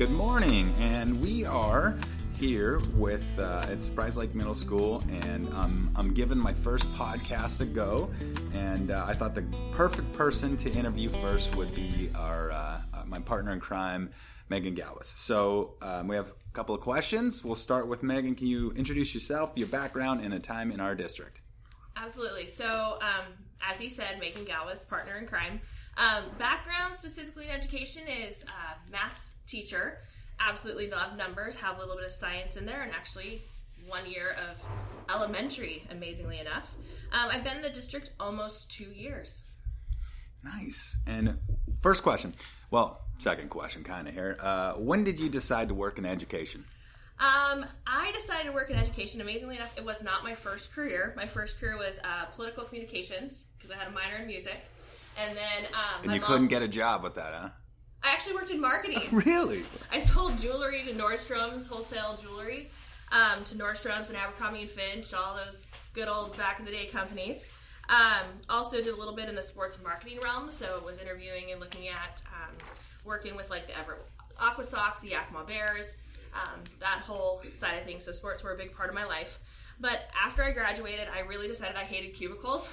Good morning, and we are here with uh, at Surprise Lake Middle School, and um, I'm giving my first podcast a go. And uh, I thought the perfect person to interview first would be our uh, uh, my partner in crime, Megan Galvis. So um, we have a couple of questions. We'll start with Megan. Can you introduce yourself, your background, and a time in our district? Absolutely. So, um, as you said, Megan Galvis, partner in crime. Um, background specifically in education is uh, math teacher. Absolutely love numbers, have a little bit of science in there, and actually one year of elementary, amazingly enough. Um, I've been in the district almost two years. Nice. And first question. Well, second question, kind of here. Uh, when did you decide to work in education? Um, I decided to work in education. Amazingly enough, it was not my first career. My first career was uh, political communications because I had a minor in music, and then um, And you mom- couldn't get a job with that, huh? I actually worked in marketing. Really? I sold jewelry to Nordstrom's, wholesale jewelry um, to Nordstrom's and Abercrombie and Fitch, all those good old back in the day companies. Um, also did a little bit in the sports marketing realm, so was interviewing and looking at um, working with like the Everett Aqua Sox, the Yakima Bears, um, that whole side of things. So sports were a big part of my life. But after I graduated, I really decided I hated cubicles.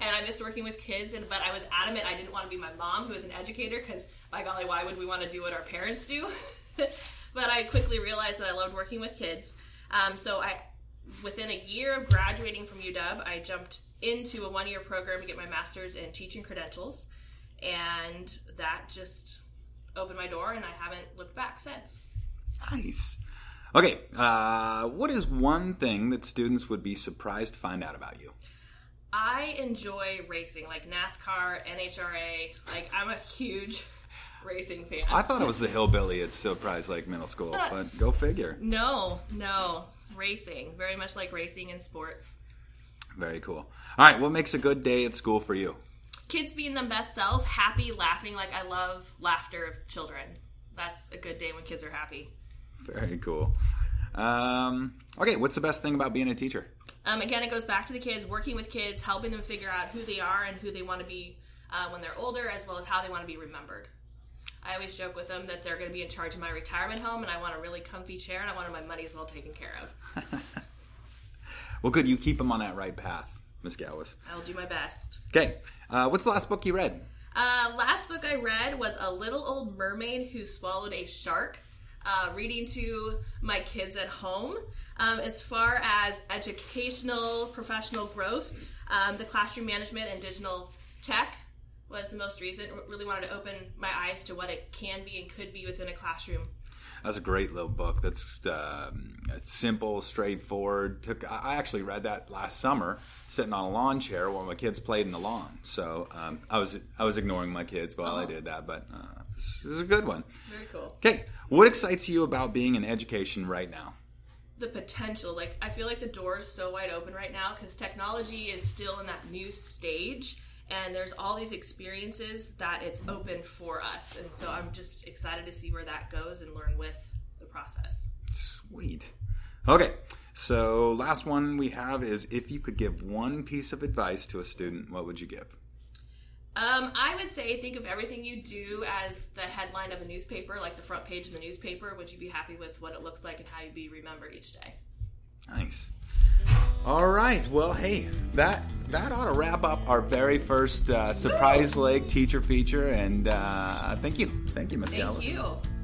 And I missed working with kids, and but I was adamant I didn't want to be my mom, who was an educator, because by golly, why would we want to do what our parents do? but I quickly realized that I loved working with kids. Um, so I, within a year of graduating from UW, I jumped into a one-year program to get my master's in teaching credentials, and that just opened my door, and I haven't looked back since. Nice. Okay, uh, what is one thing that students would be surprised to find out about you? I enjoy racing, like NASCAR, NHRA. Like I'm a huge racing fan. I thought it was the hillbilly at Surprise Lake Middle School, but go figure. no, no, racing. Very much like racing in sports. Very cool. All right, what makes a good day at school for you? Kids being their best self, happy, laughing. Like I love laughter of children. That's a good day when kids are happy. Very cool. Um, okay, what's the best thing about being a teacher? Um, again, it goes back to the kids, working with kids, helping them figure out who they are and who they want to be uh, when they're older, as well as how they want to be remembered. I always joke with them that they're going to be in charge of my retirement home, and I want a really comfy chair, and I want my money as well taken care of. Well, good. You keep them on that right path, Miss Galvis. I will do my best. Okay, uh, what's the last book you read? Uh, last book I read was A Little Old Mermaid Who Swallowed a Shark. Uh, reading to my kids at home. Um, as far as educational, professional growth, um, the classroom management and digital tech was the most recent. Really wanted to open my eyes to what it can be and could be within a classroom. That's a great little book. That's um, it's simple, straightforward. Took I actually read that last summer, sitting on a lawn chair while my kids played in the lawn. So um, I was I was ignoring my kids while I did that, but uh, this is a good one. Very cool. Okay, what excites you about being in education right now? the potential like i feel like the door is so wide open right now because technology is still in that new stage and there's all these experiences that it's open for us and so i'm just excited to see where that goes and learn with the process Sweet. Okay, so last one we have is if you could give one piece of advice to a student, what would you give? um, i would say think of everything you do as the headline of a newspaper like the front page of the newspaper would you be happy with what it looks like and how you'd be remembered each day Nice. All right. Well, hey, that that ought to wrap up our very first uh, Surprise Lake teacher feature. And uh, thank you, thank you, Miss thank Galvis. you